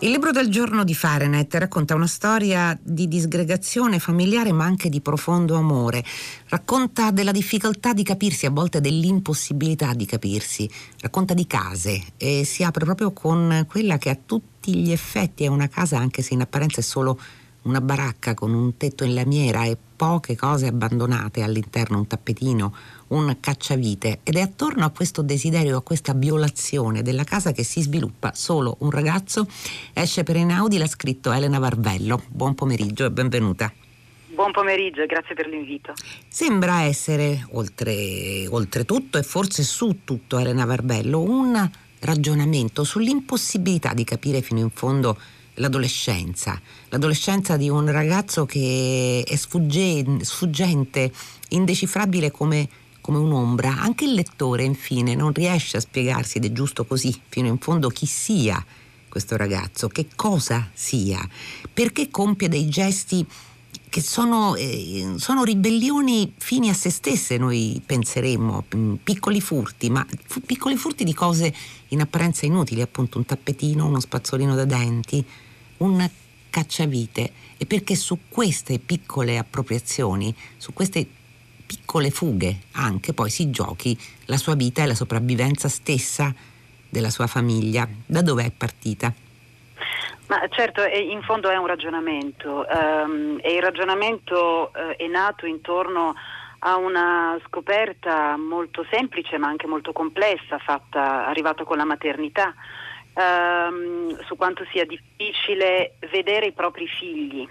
Il libro del giorno di Fahrenheit racconta una storia di disgregazione familiare ma anche di profondo amore. Racconta della difficoltà di capirsi, a volte dell'impossibilità di capirsi. Racconta di case e si apre proprio con quella che a tutti gli effetti è una casa anche se in apparenza è solo una baracca con un tetto in lamiera e poche cose abbandonate all'interno, un tappetino, un cacciavite ed è attorno a questo desiderio, a questa violazione della casa che si sviluppa solo un ragazzo. Esce per Einaudi, l'ha scritto Elena Varvello. Buon pomeriggio e benvenuta. Buon pomeriggio e grazie per l'invito. Sembra essere, oltre, oltretutto e forse su tutto Elena Varvello, un ragionamento sull'impossibilità di capire fino in fondo l'adolescenza, l'adolescenza di un ragazzo che è sfugge, sfuggente, indecifrabile come, come un'ombra. Anche il lettore, infine, non riesce a spiegarsi, ed è giusto così, fino in fondo chi sia questo ragazzo, che cosa sia, perché compie dei gesti che sono, eh, sono, ribellioni fini a se stesse, noi penseremmo, mm, piccoli furti, ma fu, piccoli furti di cose in apparenza inutili, appunto un tappetino, uno spazzolino da denti, un cacciavite e perché su queste piccole appropriazioni, su queste piccole fughe anche poi si giochi la sua vita e la sopravvivenza stessa della sua famiglia. Da dove è partita? Ma certo, in fondo è un ragionamento um, e il ragionamento uh, è nato intorno a una scoperta molto semplice ma anche molto complessa fatta, arrivata con la maternità ehm, su quanto sia difficile vedere i propri figli.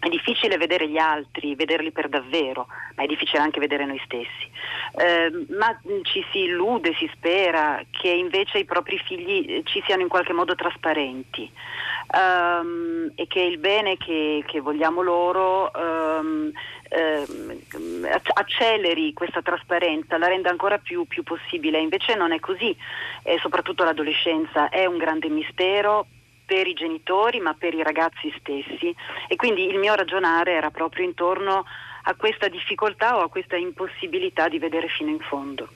È difficile vedere gli altri, vederli per davvero, ma è difficile anche vedere noi stessi. Eh, ma ci si illude, si spera che invece i propri figli ci siano in qualche modo trasparenti um, e che il bene che, che vogliamo loro um, eh, acceleri questa trasparenza, la renda ancora più, più possibile. Invece non è così, e soprattutto l'adolescenza è un grande mistero per i genitori ma per i ragazzi stessi e quindi il mio ragionare era proprio intorno a questa difficoltà o a questa impossibilità di vedere fino in fondo.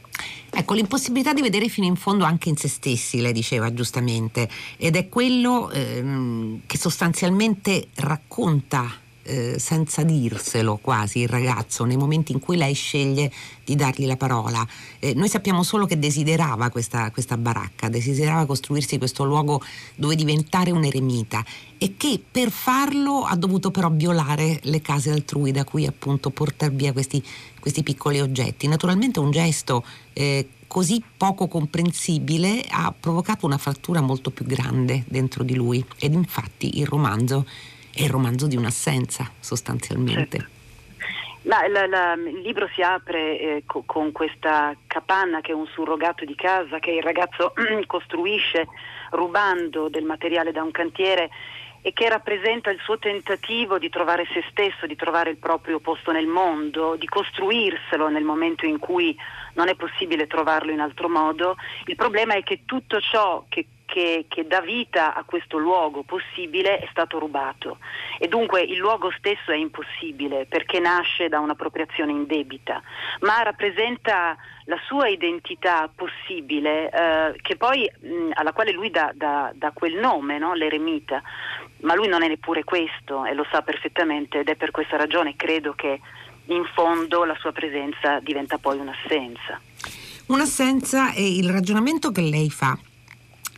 Ecco, l'impossibilità di vedere fino in fondo anche in se stessi, lei diceva giustamente, ed è quello ehm, che sostanzialmente racconta eh, senza dirselo quasi il ragazzo nei momenti in cui lei sceglie di dargli la parola. Eh, noi sappiamo solo che desiderava questa, questa, baracca, desiderava costruirsi questo luogo dove diventare un eremita e che per farlo ha dovuto però violare le case altrui da cui appunto portare via questi, questi piccoli oggetti. Naturalmente un gesto eh, così poco comprensibile ha provocato una frattura molto più grande dentro di lui ed infatti il romanzo è il romanzo di un'assenza sostanzialmente. Certo. La, la, la, il libro si apre eh, co- con questa capanna che è un surrogato di casa che il ragazzo costruisce rubando del materiale da un cantiere e che rappresenta il suo tentativo di trovare se stesso, di trovare il proprio posto nel mondo, di costruirselo nel momento in cui non è possibile trovarlo in altro modo. Il problema è che tutto ciò che che, che, dà vita a questo luogo possibile è stato rubato e dunque il luogo stesso è impossibile perché nasce da un'appropriazione indebita, ma rappresenta la sua identità possibile eh, poi, mh, alla quale lui dà, dà, dà quel nome, no? l'eremita, ma lui non è neppure questo e lo sa perfettamente ed è per questa ragione credo che in fondo la sua presenza diventa poi un'assenza. Un'assenza e il ragionamento che lei fa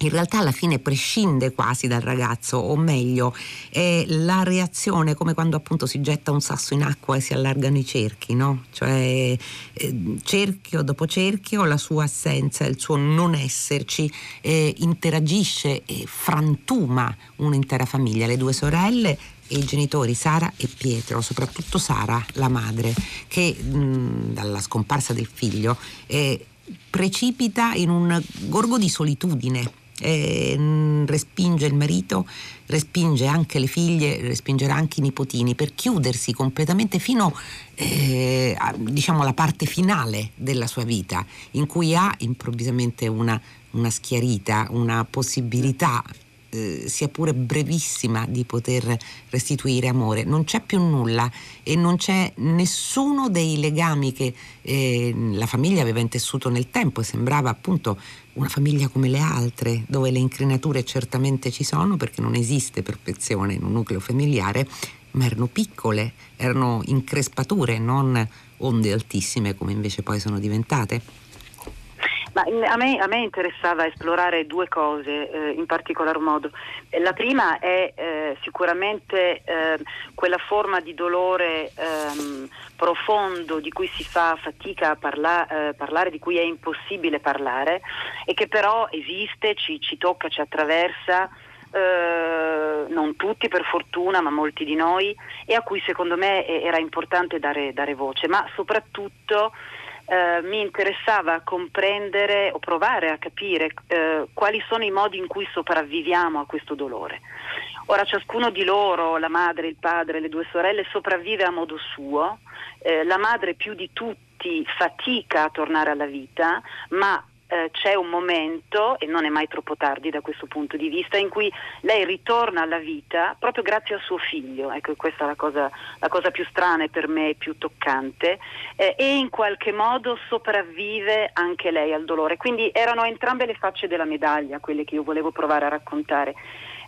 in realtà alla fine prescinde quasi dal ragazzo, o meglio, è la reazione come quando appunto si getta un sasso in acqua e si allargano i cerchi, no? Cioè eh, cerchio dopo cerchio la sua assenza, il suo non esserci eh, interagisce e frantuma un'intera famiglia, le due sorelle e i genitori Sara e Pietro, soprattutto Sara, la madre, che mh, dalla scomparsa del figlio eh, precipita in un gorgo di solitudine eh, respinge il marito, respinge anche le figlie, respingerà anche i nipotini per chiudersi completamente fino eh, a, diciamo alla parte finale della sua vita, in cui ha improvvisamente una, una schiarita, una possibilità eh, sia pure brevissima di poter restituire amore. Non c'è più nulla e non c'è nessuno dei legami che eh, la famiglia aveva intessuto nel tempo e sembrava appunto una famiglia come le altre, dove le incrinature certamente ci sono perché non esiste perfezione in un nucleo familiare, ma erano piccole, erano increspature, non onde altissime come invece poi sono diventate. Ma a me, a me, interessava esplorare due cose eh, in particolar modo. La prima è eh, sicuramente eh, quella forma di dolore ehm, profondo di cui si fa fatica a parla- eh, parlare, di cui è impossibile parlare e che però esiste, ci, ci tocca, ci attraversa. Uh, non tutti per fortuna, ma molti di noi, e a cui secondo me era importante dare, dare voce, ma soprattutto eh, mi interessava comprendere o provare a capire eh, quali sono i modi in cui sopravviviamo a questo dolore. Ora ciascuno di loro, la madre, il padre, le due sorelle, sopravvive a modo suo, eh, la madre più di tutti fatica a tornare alla vita, ma eh, c'è un momento, e non è mai troppo tardi da questo punto di vista, in cui lei ritorna alla vita proprio grazie al suo figlio, ecco questa è la cosa, la cosa più strana e per me più toccante, eh, e in qualche modo sopravvive anche lei al dolore. Quindi erano entrambe le facce della medaglia quelle che io volevo provare a raccontare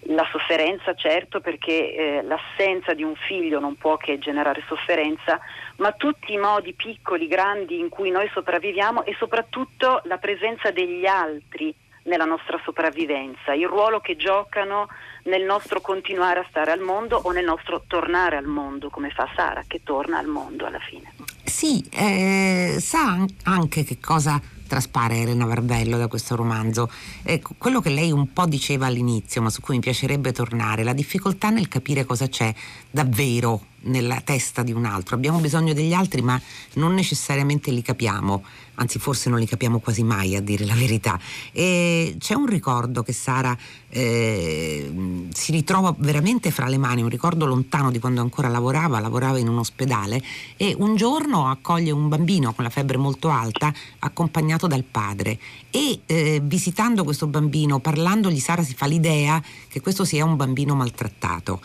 la sofferenza certo perché eh, l'assenza di un figlio non può che generare sofferenza, ma tutti i modi piccoli, grandi in cui noi sopravviviamo e soprattutto la presenza degli altri nella nostra sopravvivenza, il ruolo che giocano nel nostro continuare a stare al mondo o nel nostro tornare al mondo, come fa Sara, che torna al mondo alla fine. Sì, eh, sa anche che cosa traspare Elena Verbello da questo romanzo. Ecco, quello che lei un po' diceva all'inizio, ma su cui mi piacerebbe tornare, la difficoltà nel capire cosa c'è davvero nella testa di un altro. Abbiamo bisogno degli altri, ma non necessariamente li capiamo, anzi forse non li capiamo quasi mai a dire la verità. E c'è un ricordo che Sara eh, si ritrova veramente fra le mani, un ricordo lontano di quando ancora lavorava, lavorava in un ospedale e un giorno accoglie un bambino con la febbre molto alta accompagnato dal padre e eh, visitando questo bambino, parlandogli Sara si fa l'idea che questo sia un bambino maltrattato.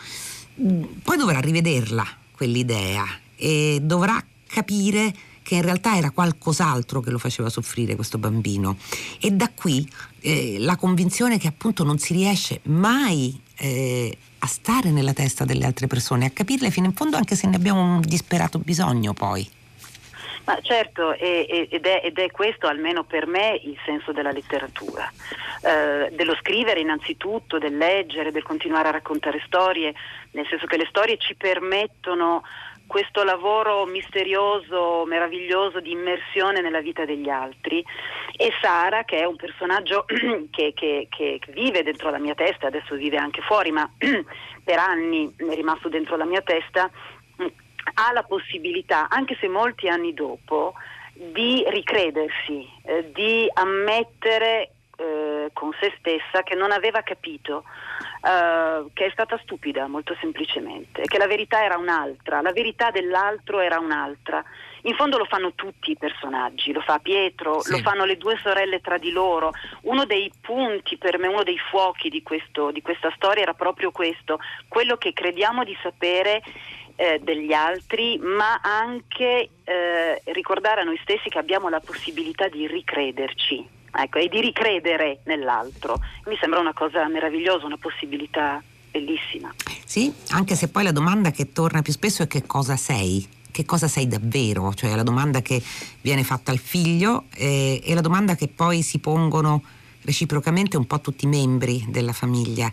Poi dovrà rivederla quell'idea e dovrà capire che in realtà era qualcos'altro che lo faceva soffrire questo bambino. E da qui eh, la convinzione che appunto non si riesce mai eh, a stare nella testa delle altre persone, a capirle fino in fondo anche se ne abbiamo un disperato bisogno poi. Ma certo, ed è, ed è, questo almeno per me il senso della letteratura, eh, dello scrivere innanzitutto, del leggere, del continuare a raccontare storie, nel senso che le storie ci permettono questo lavoro misterioso, meraviglioso di immersione nella vita degli altri. E Sara che è un personaggio che, che, che, vive dentro la mia testa, adesso vive anche fuori, ma per anni è rimasto dentro la mia testa, ha la possibilità, anche se molti anni dopo, di ricredersi, eh, di ammettere eh, con se stessa che non aveva capito, eh, che è stata stupida molto semplicemente, che la verità era un'altra, la verità dell'altro era un'altra. In fondo lo fanno tutti i personaggi, lo fa Pietro, sì. lo fanno le due sorelle tra di loro. Uno dei punti per me, uno dei fuochi di, questo, di questa storia era proprio questo, quello che crediamo di sapere eh, degli altri, ma anche eh, ricordare a noi stessi che abbiamo la possibilità di ricrederci ecco, e di ricredere nell'altro. Mi sembra una cosa meravigliosa, una possibilità bellissima. Sì, anche se poi la domanda che torna più spesso è che cosa sei? Che cosa sei davvero? Cioè la domanda che viene fatta al figlio eh, e la domanda che poi si pongono reciprocamente un po' tutti i membri della famiglia.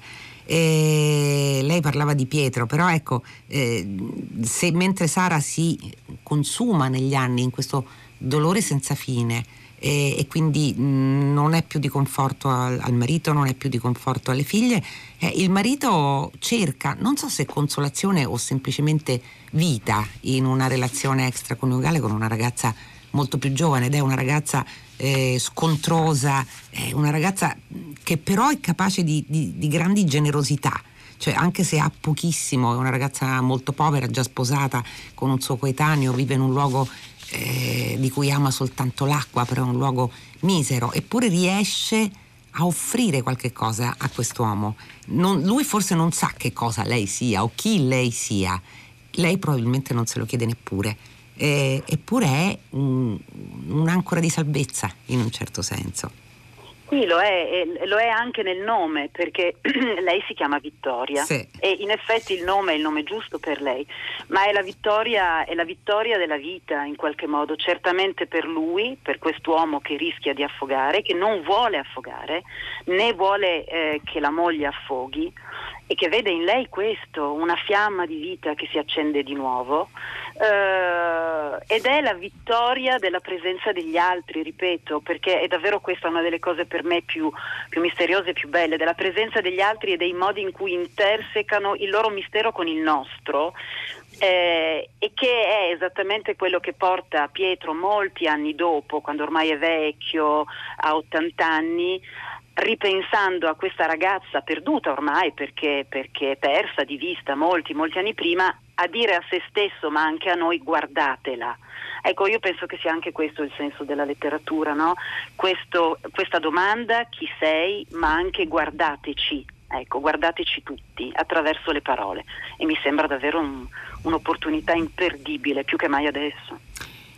E lei parlava di Pietro, però ecco, eh, se mentre Sara si consuma negli anni in questo dolore senza fine, e, e quindi mh, mm, non è più di conforto al, al, marito, non è più di conforto alle figlie. Eh, il marito cerca, non so se consolazione o semplicemente vita in una relazione extraconiugale con una ragazza molto più giovane ed è una ragazza eh, scontrosa, è una ragazza che però è capace di, di, di grandi generosità cioè anche se ha pochissimo, è una ragazza molto povera, già sposata con un suo coetaneo, vive in un luogo eh, di cui ama soltanto l'acqua, però è un luogo misero, eppure riesce a offrire qualche cosa a quest'uomo. Non, lui forse non sa che cosa lei sia o chi lei sia. Lei probabilmente non se lo chiede neppure. Eh, eppure è un, un'ancora di salvezza in un certo senso. Qui lo è, lo è anche nel nome, perché lei si chiama Vittoria sì. e in effetti il nome è il nome giusto per lei, ma è la, vittoria, è la vittoria della vita in qualche modo, certamente per lui, per quest'uomo che rischia di affogare, che non vuole affogare, né vuole eh, che la moglie affoghi e che vede in lei questo, una fiamma di vita che si accende di nuovo eh, ed è la vittoria della presenza degli altri, ripeto, perché è davvero questa una delle cose per me più, più misteriose e più belle, della presenza degli altri e dei modi in cui intersecano il loro mistero con il nostro. Eh, e che è esattamente quello che porta Pietro molti anni dopo, quando ormai è vecchio, ha 80 anni, ripensando a questa ragazza perduta ormai perché, perché persa di vista molti, molti anni prima, a dire a se stesso ma anche a noi guardatela. Ecco, io penso che sia anche questo il senso della letteratura, no? questo, questa domanda, chi sei, ma anche guardateci, ecco, guardateci tutti attraverso le parole e mi sembra davvero un, un'opportunità imperdibile, più che mai adesso.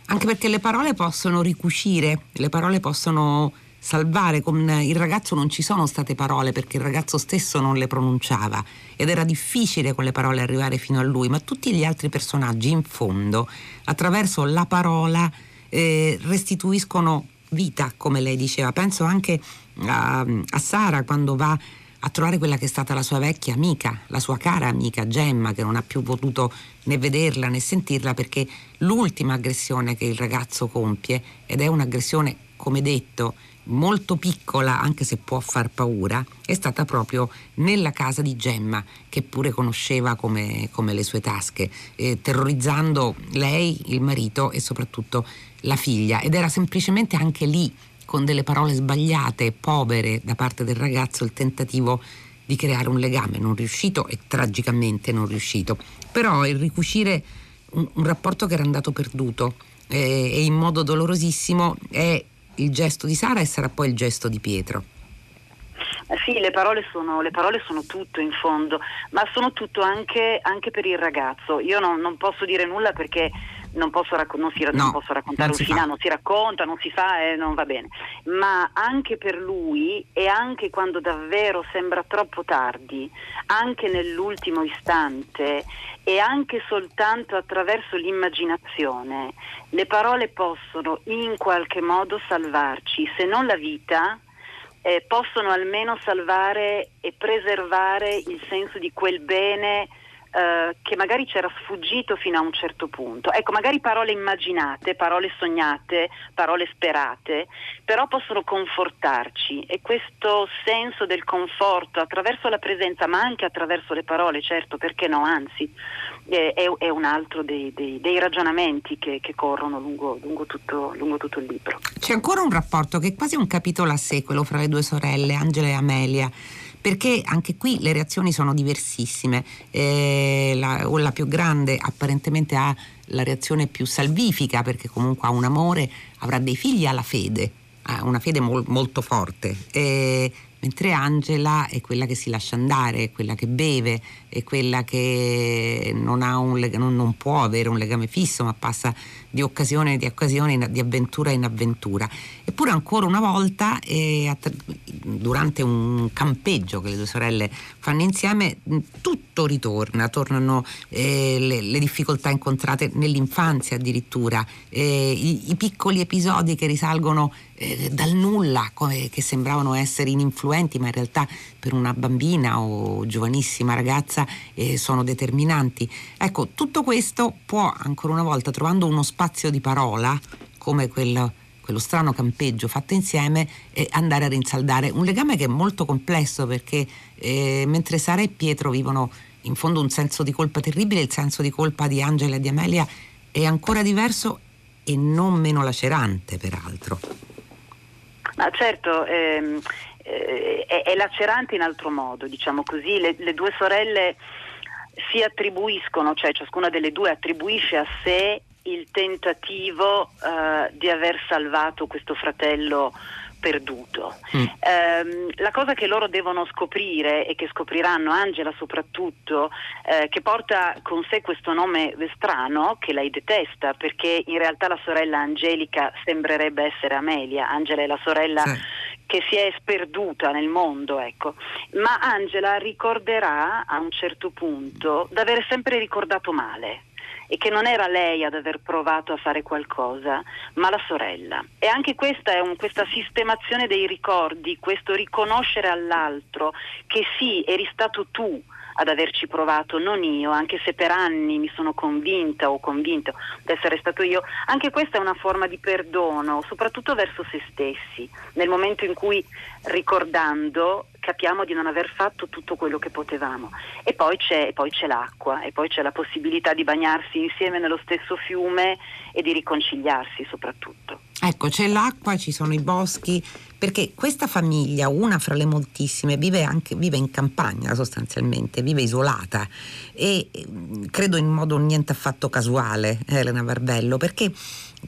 Anche perché le parole possono ricucire, le parole possono salvare. Con il ragazzo non ci sono state parole perché il ragazzo stesso non le pronunciava ed era difficile con le parole arrivare fino a lui, ma tutti gli altri personaggi in fondo, attraverso la parola, eh, restituiscono vita, come lei diceva. Penso anche a, a Sara quando va a trovare quella che è stata la sua vecchia amica, la sua cara amica Gemma, che non ha più potuto né vederla né sentirla perché l'ultima aggressione che il ragazzo compie, ed è un'aggressione, come detto, molto piccola, anche se può far paura, è stata proprio nella casa di Gemma, che pure conosceva come, come le sue tasche, eh, terrorizzando lei, il marito e soprattutto la figlia. Ed era semplicemente anche lì, con delle parole sbagliate, povere da parte del ragazzo, il tentativo di creare un legame non riuscito e tragicamente non riuscito. Però il ricucire un, un rapporto che era andato perduto eh, e in modo dolorosissimo è il gesto di Sara e sarà poi il gesto di Pietro. Eh sì, le parole, sono, le parole, sono, tutto in fondo, ma sono tutto anche, anche per il ragazzo. Io non, non, posso dire nulla perché non posso, racco- non si, no, non posso raccontare non un finale, non si racconta, non si fa e non va bene. Ma anche per lui e anche quando davvero sembra troppo tardi, anche nell'ultimo istante e anche soltanto attraverso l'immaginazione, le parole possono in qualche modo salvarci, se non la vita, eh, possono almeno salvare e preservare il senso di quel bene eh, che magari c'era sfuggito fino a un certo punto. Ecco, magari parole immaginate, parole sognate, parole sperate, però possono confortarci e questo senso del conforto attraverso la presenza, ma anche attraverso le parole, certo, perché no, anzi, è, è un altro dei, dei, dei ragionamenti che, che corrono lungo, lungo, tutto, lungo tutto il libro. C'è ancora un rapporto che è quasi un capitolo a sé, quello fra le due sorelle, Angela e Amelia perché anche qui le reazioni sono diversissime. Eh, la, la, più grande apparentemente ha la reazione più salvifica perché comunque ha un amore, avrà dei figli alla fede, ha una fede mol, molto forte. Eh, mentre Angela è quella che si lascia andare, è quella che beve, è quella che non, leg- non, non può avere un legame fisso, ma passa di occasione in occasione, di avventura in avventura. Eppure ancora una volta, eh, durante un campeggio che le due sorelle fanno insieme, tutto ritorna, tornano eh, le, le, difficoltà incontrate nell'infanzia addirittura, eh, i, i piccoli episodi che risalgono eh, dal nulla, come, che sembravano essere ininfluenti, ma in realtà per una bambina o giovanissima ragazza eh, sono determinanti. Ecco, tutto questo può, ancora una volta, trovando uno spazio di parola, come quello quello strano campeggio fatto insieme e andare a rinsaldare un legame che è molto complesso perché eh, mentre Sara e Pietro vivono in fondo un senso di colpa terribile, il senso di colpa di Angela e di Amelia è ancora diverso e non meno lacerante peraltro. Ma certo, ehm, eh, è, è, lacerante in altro modo, diciamo così, le, le due sorelle si attribuiscono, cioè ciascuna delle due attribuisce a sé il tentativo eh, di aver salvato questo fratello sperduto. Mm. Eh, la cosa che loro devono scoprire e che scopriranno Angela soprattutto, eh, che porta con sé questo nome strano, che lei detesta, perché in realtà la sorella Angelica sembrerebbe essere Amelia, Angela è la sorella sì. Che si è sperduta nel mondo, ecco. Ma Angela ricorderà a un certo punto d'avere sempre ricordato male e che non era lei ad aver provato a fare qualcosa, ma la sorella. E anche questa è un, questa sistemazione dei ricordi, questo riconoscere all'altro che sì, eri stato tu ad averci provato, non io, anche se per anni mi sono convinta o convinto di essere stato io, anche questa è una forma di perdono, soprattutto verso se stessi, nel momento in cui ricordando capiamo di non aver fatto tutto quello che potevamo. E poi c'è, e poi c'è l'acqua, e poi c'è la possibilità di bagnarsi insieme nello stesso fiume e di riconciliarsi soprattutto. Ecco, c'è l'acqua, ci sono i boschi, perché questa famiglia, una fra le moltissime, vive, anche, vive in campagna sostanzialmente, vive isolata e mm, credo in modo niente affatto casuale Elena Barbello, perché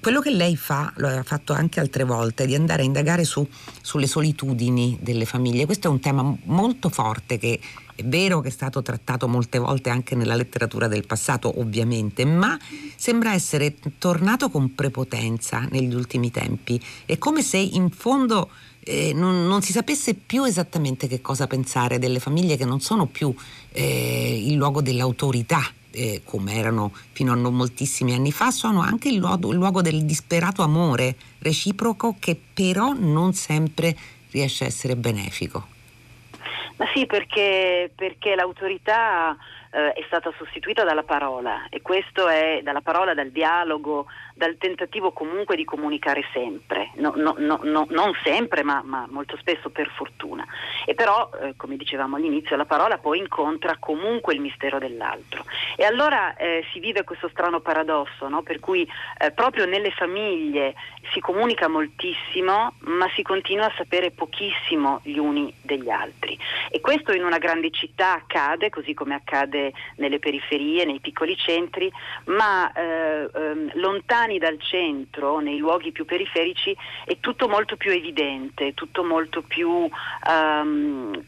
quello che lei fa, lo aveva fatto anche altre volte, di andare a indagare su, sulle solitudini delle famiglie. Questo è un tema molto forte che è vero che è stato trattato molte volte anche nella letteratura del passato, ovviamente, ma sembra essere tornato con prepotenza negli ultimi tempi. È come se in fondo eh, non, non, si sapesse più esattamente che cosa pensare delle famiglie che non sono più eh, il luogo dell'autorità. Eh, come erano fino a non moltissimi anni fa, sono anche il luogo, il luogo del disperato amore reciproco che però non sempre riesce a essere benefico. Ma sì, perché, perché l'autorità eh, è stata sostituita dalla parola e questo è dalla parola, dal dialogo, dal tentativo comunque di comunicare sempre, no, no, no, non sempre ma, ma, molto spesso per fortuna. E però, eh, come dicevamo all'inizio, la parola poi incontra comunque il mistero dell'altro. E allora eh, si vive questo strano paradosso, per cui eh, proprio nelle famiglie si comunica moltissimo ma si continua a sapere pochissimo gli uni degli altri. E questo in una grande città accade, così come accade nelle periferie, nei piccoli centri, ma eh, ehm, lontano lontani dal centro, nei luoghi più periferici, è tutto molto più evidente, tutto molto più um,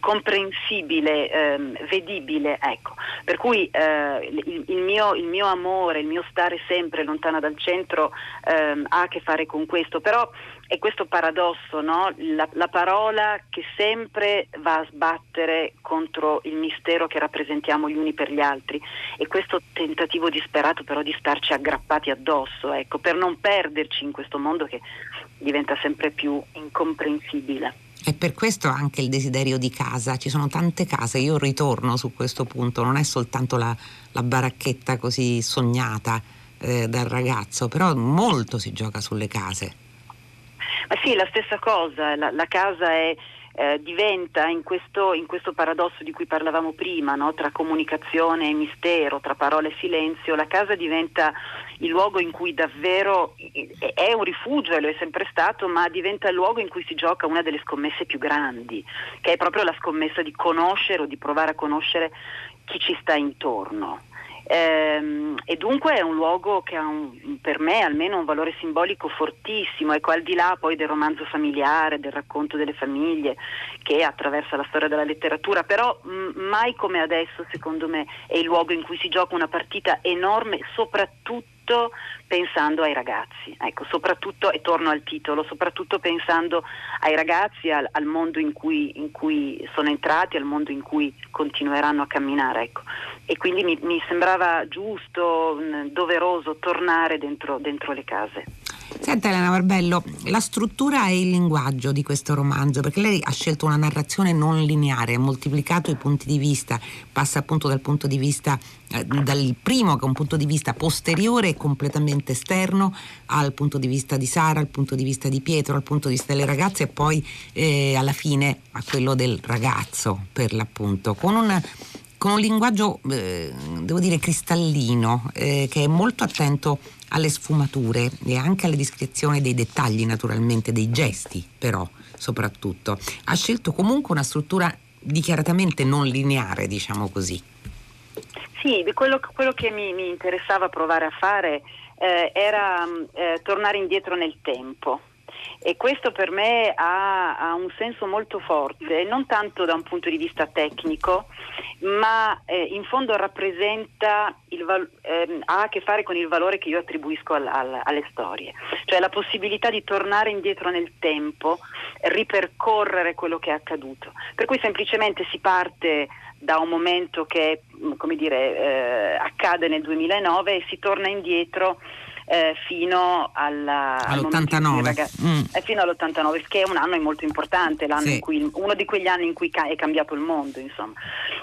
comprensibile, um, vedibile. Ecco. Per cui uh, il, il, mio, il, mio, amore, il mio stare sempre lontana dal centro um, ha a che fare con questo, però è questo paradosso, no? la, la, parola che sempre va a sbattere contro il mistero che rappresentiamo gli uni per gli altri e questo tentativo disperato però di starci aggrappati addosso, ecco, per non perderci in questo mondo che diventa sempre più incomprensibile. E per questo anche il desiderio di casa, ci sono tante case, io ritorno su questo punto, non è soltanto la, la baracchetta così sognata eh, dal ragazzo, però molto si gioca sulle case. Ma sì, la stessa cosa, la, la casa è, eh, diventa in questo, in questo, paradosso di cui parlavamo prima, no? tra comunicazione e mistero, tra parole e silenzio, la casa diventa il luogo in cui davvero è un rifugio e lo è sempre stato, ma diventa il luogo in cui si gioca una delle scommesse più grandi, che è proprio la scommessa di conoscere o di provare a conoscere chi ci sta intorno. Ehm, e dunque è un luogo che ha un, per me almeno un valore simbolico fortissimo, ecco al di là poi del romanzo familiare, del racconto delle famiglie che attraversa la storia della letteratura, però mh, mai come adesso secondo me è il luogo in cui si gioca una partita enorme soprattutto soprattutto pensando ai ragazzi, ecco, soprattutto, e torno al titolo, soprattutto pensando ai ragazzi, al, al mondo in cui, in cui, sono entrati, al mondo in cui continueranno a camminare. Ecco. E quindi mi, mi sembrava giusto, doveroso tornare dentro, dentro le case. Senta Elena Barbello, la struttura e il linguaggio di questo romanzo, perché lei ha scelto una narrazione non lineare, ha moltiplicato i punti di vista, passa appunto dal punto di vista, eh, dal primo che è un punto di vista posteriore e completamente esterno, al punto di vista di Sara, al punto di vista di Pietro, al punto di vista delle ragazze e poi eh, alla fine a quello del ragazzo per l'appunto, con un con un linguaggio, eh, devo dire, cristallino, eh, che è molto attento alle sfumature e anche alle descrizioni dei dettagli, naturalmente, dei gesti, però, soprattutto. Ha scelto comunque una struttura dichiaratamente non lineare, diciamo così. Sì, quello, quello che mi, mi, interessava provare a fare eh, era eh, tornare indietro nel tempo E questo per me ha, ha, un senso molto forte, non tanto da un punto di vista tecnico, ma eh, in fondo rappresenta, val- eh, ha a che fare con il valore che io attribuisco al, al, alle storie, cioè la possibilità di tornare indietro nel tempo, ripercorrere quello che è accaduto. Per cui semplicemente si parte da un momento che come dire, eh, accade nel 2009 e si torna indietro eh, fino alla, all'89. Ragazzi, mm. eh, fino all'89, che è un anno molto importante, sì. cui, uno di quegli anni in cui ca- è cambiato il mondo. Insomma.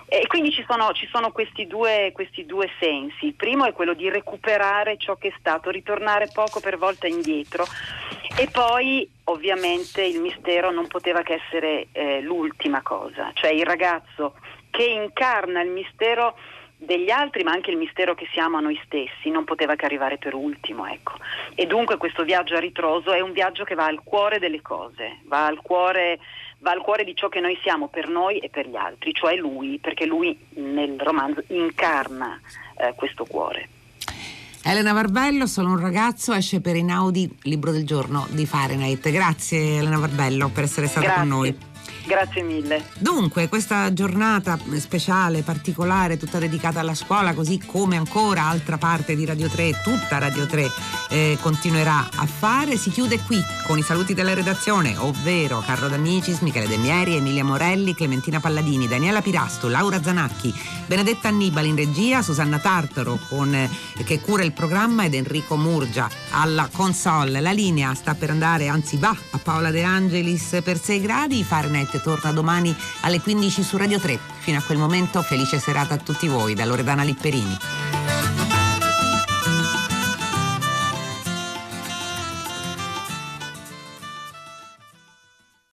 E quindi ci sono, ci sono questi, due, questi, due, sensi. Il primo è quello di recuperare ciò che è stato, ritornare poco per volta indietro. E poi ovviamente il mistero non poteva che essere eh, l'ultima cosa, cioè il ragazzo che incarna il mistero degli altri, ma anche il mistero che siamo a noi stessi, non poteva che arrivare per ultimo, ecco. E dunque questo viaggio a ritroso è un viaggio che va al cuore delle cose, va al cuore, va al cuore di ciò che noi siamo per noi e per gli altri, cioè lui, perché lui nel romanzo incarna eh, questo cuore. Elena Barbello, sono un ragazzo, esce per Inaudi, libro del giorno di Fahrenheit. Grazie Elena Barbello per essere stata Grazie. con noi. Grazie mille. Dunque, questa giornata speciale, particolare, tutta dedicata alla scuola, così come ancora altra parte di Radio 3, tutta Radio 3 eh, continuerà a fare, si chiude qui con i saluti della redazione, ovvero Carlo D'Amicis, Michele De Mieri, Emilia Morelli, Clementina Palladini, Daniela Pirasto, Laura Zanacchi, Benedetta Annibali in regia, Susanna Tartaro con, eh, che cura il programma ed Enrico Murgia alla console. La linea sta per andare, anzi va, a Paola De Angelis per 6 gradi, Fahrenheit torna domani alle 15 su Radio 3. Fino a quel momento felice serata a tutti voi da Loredana Lipperini.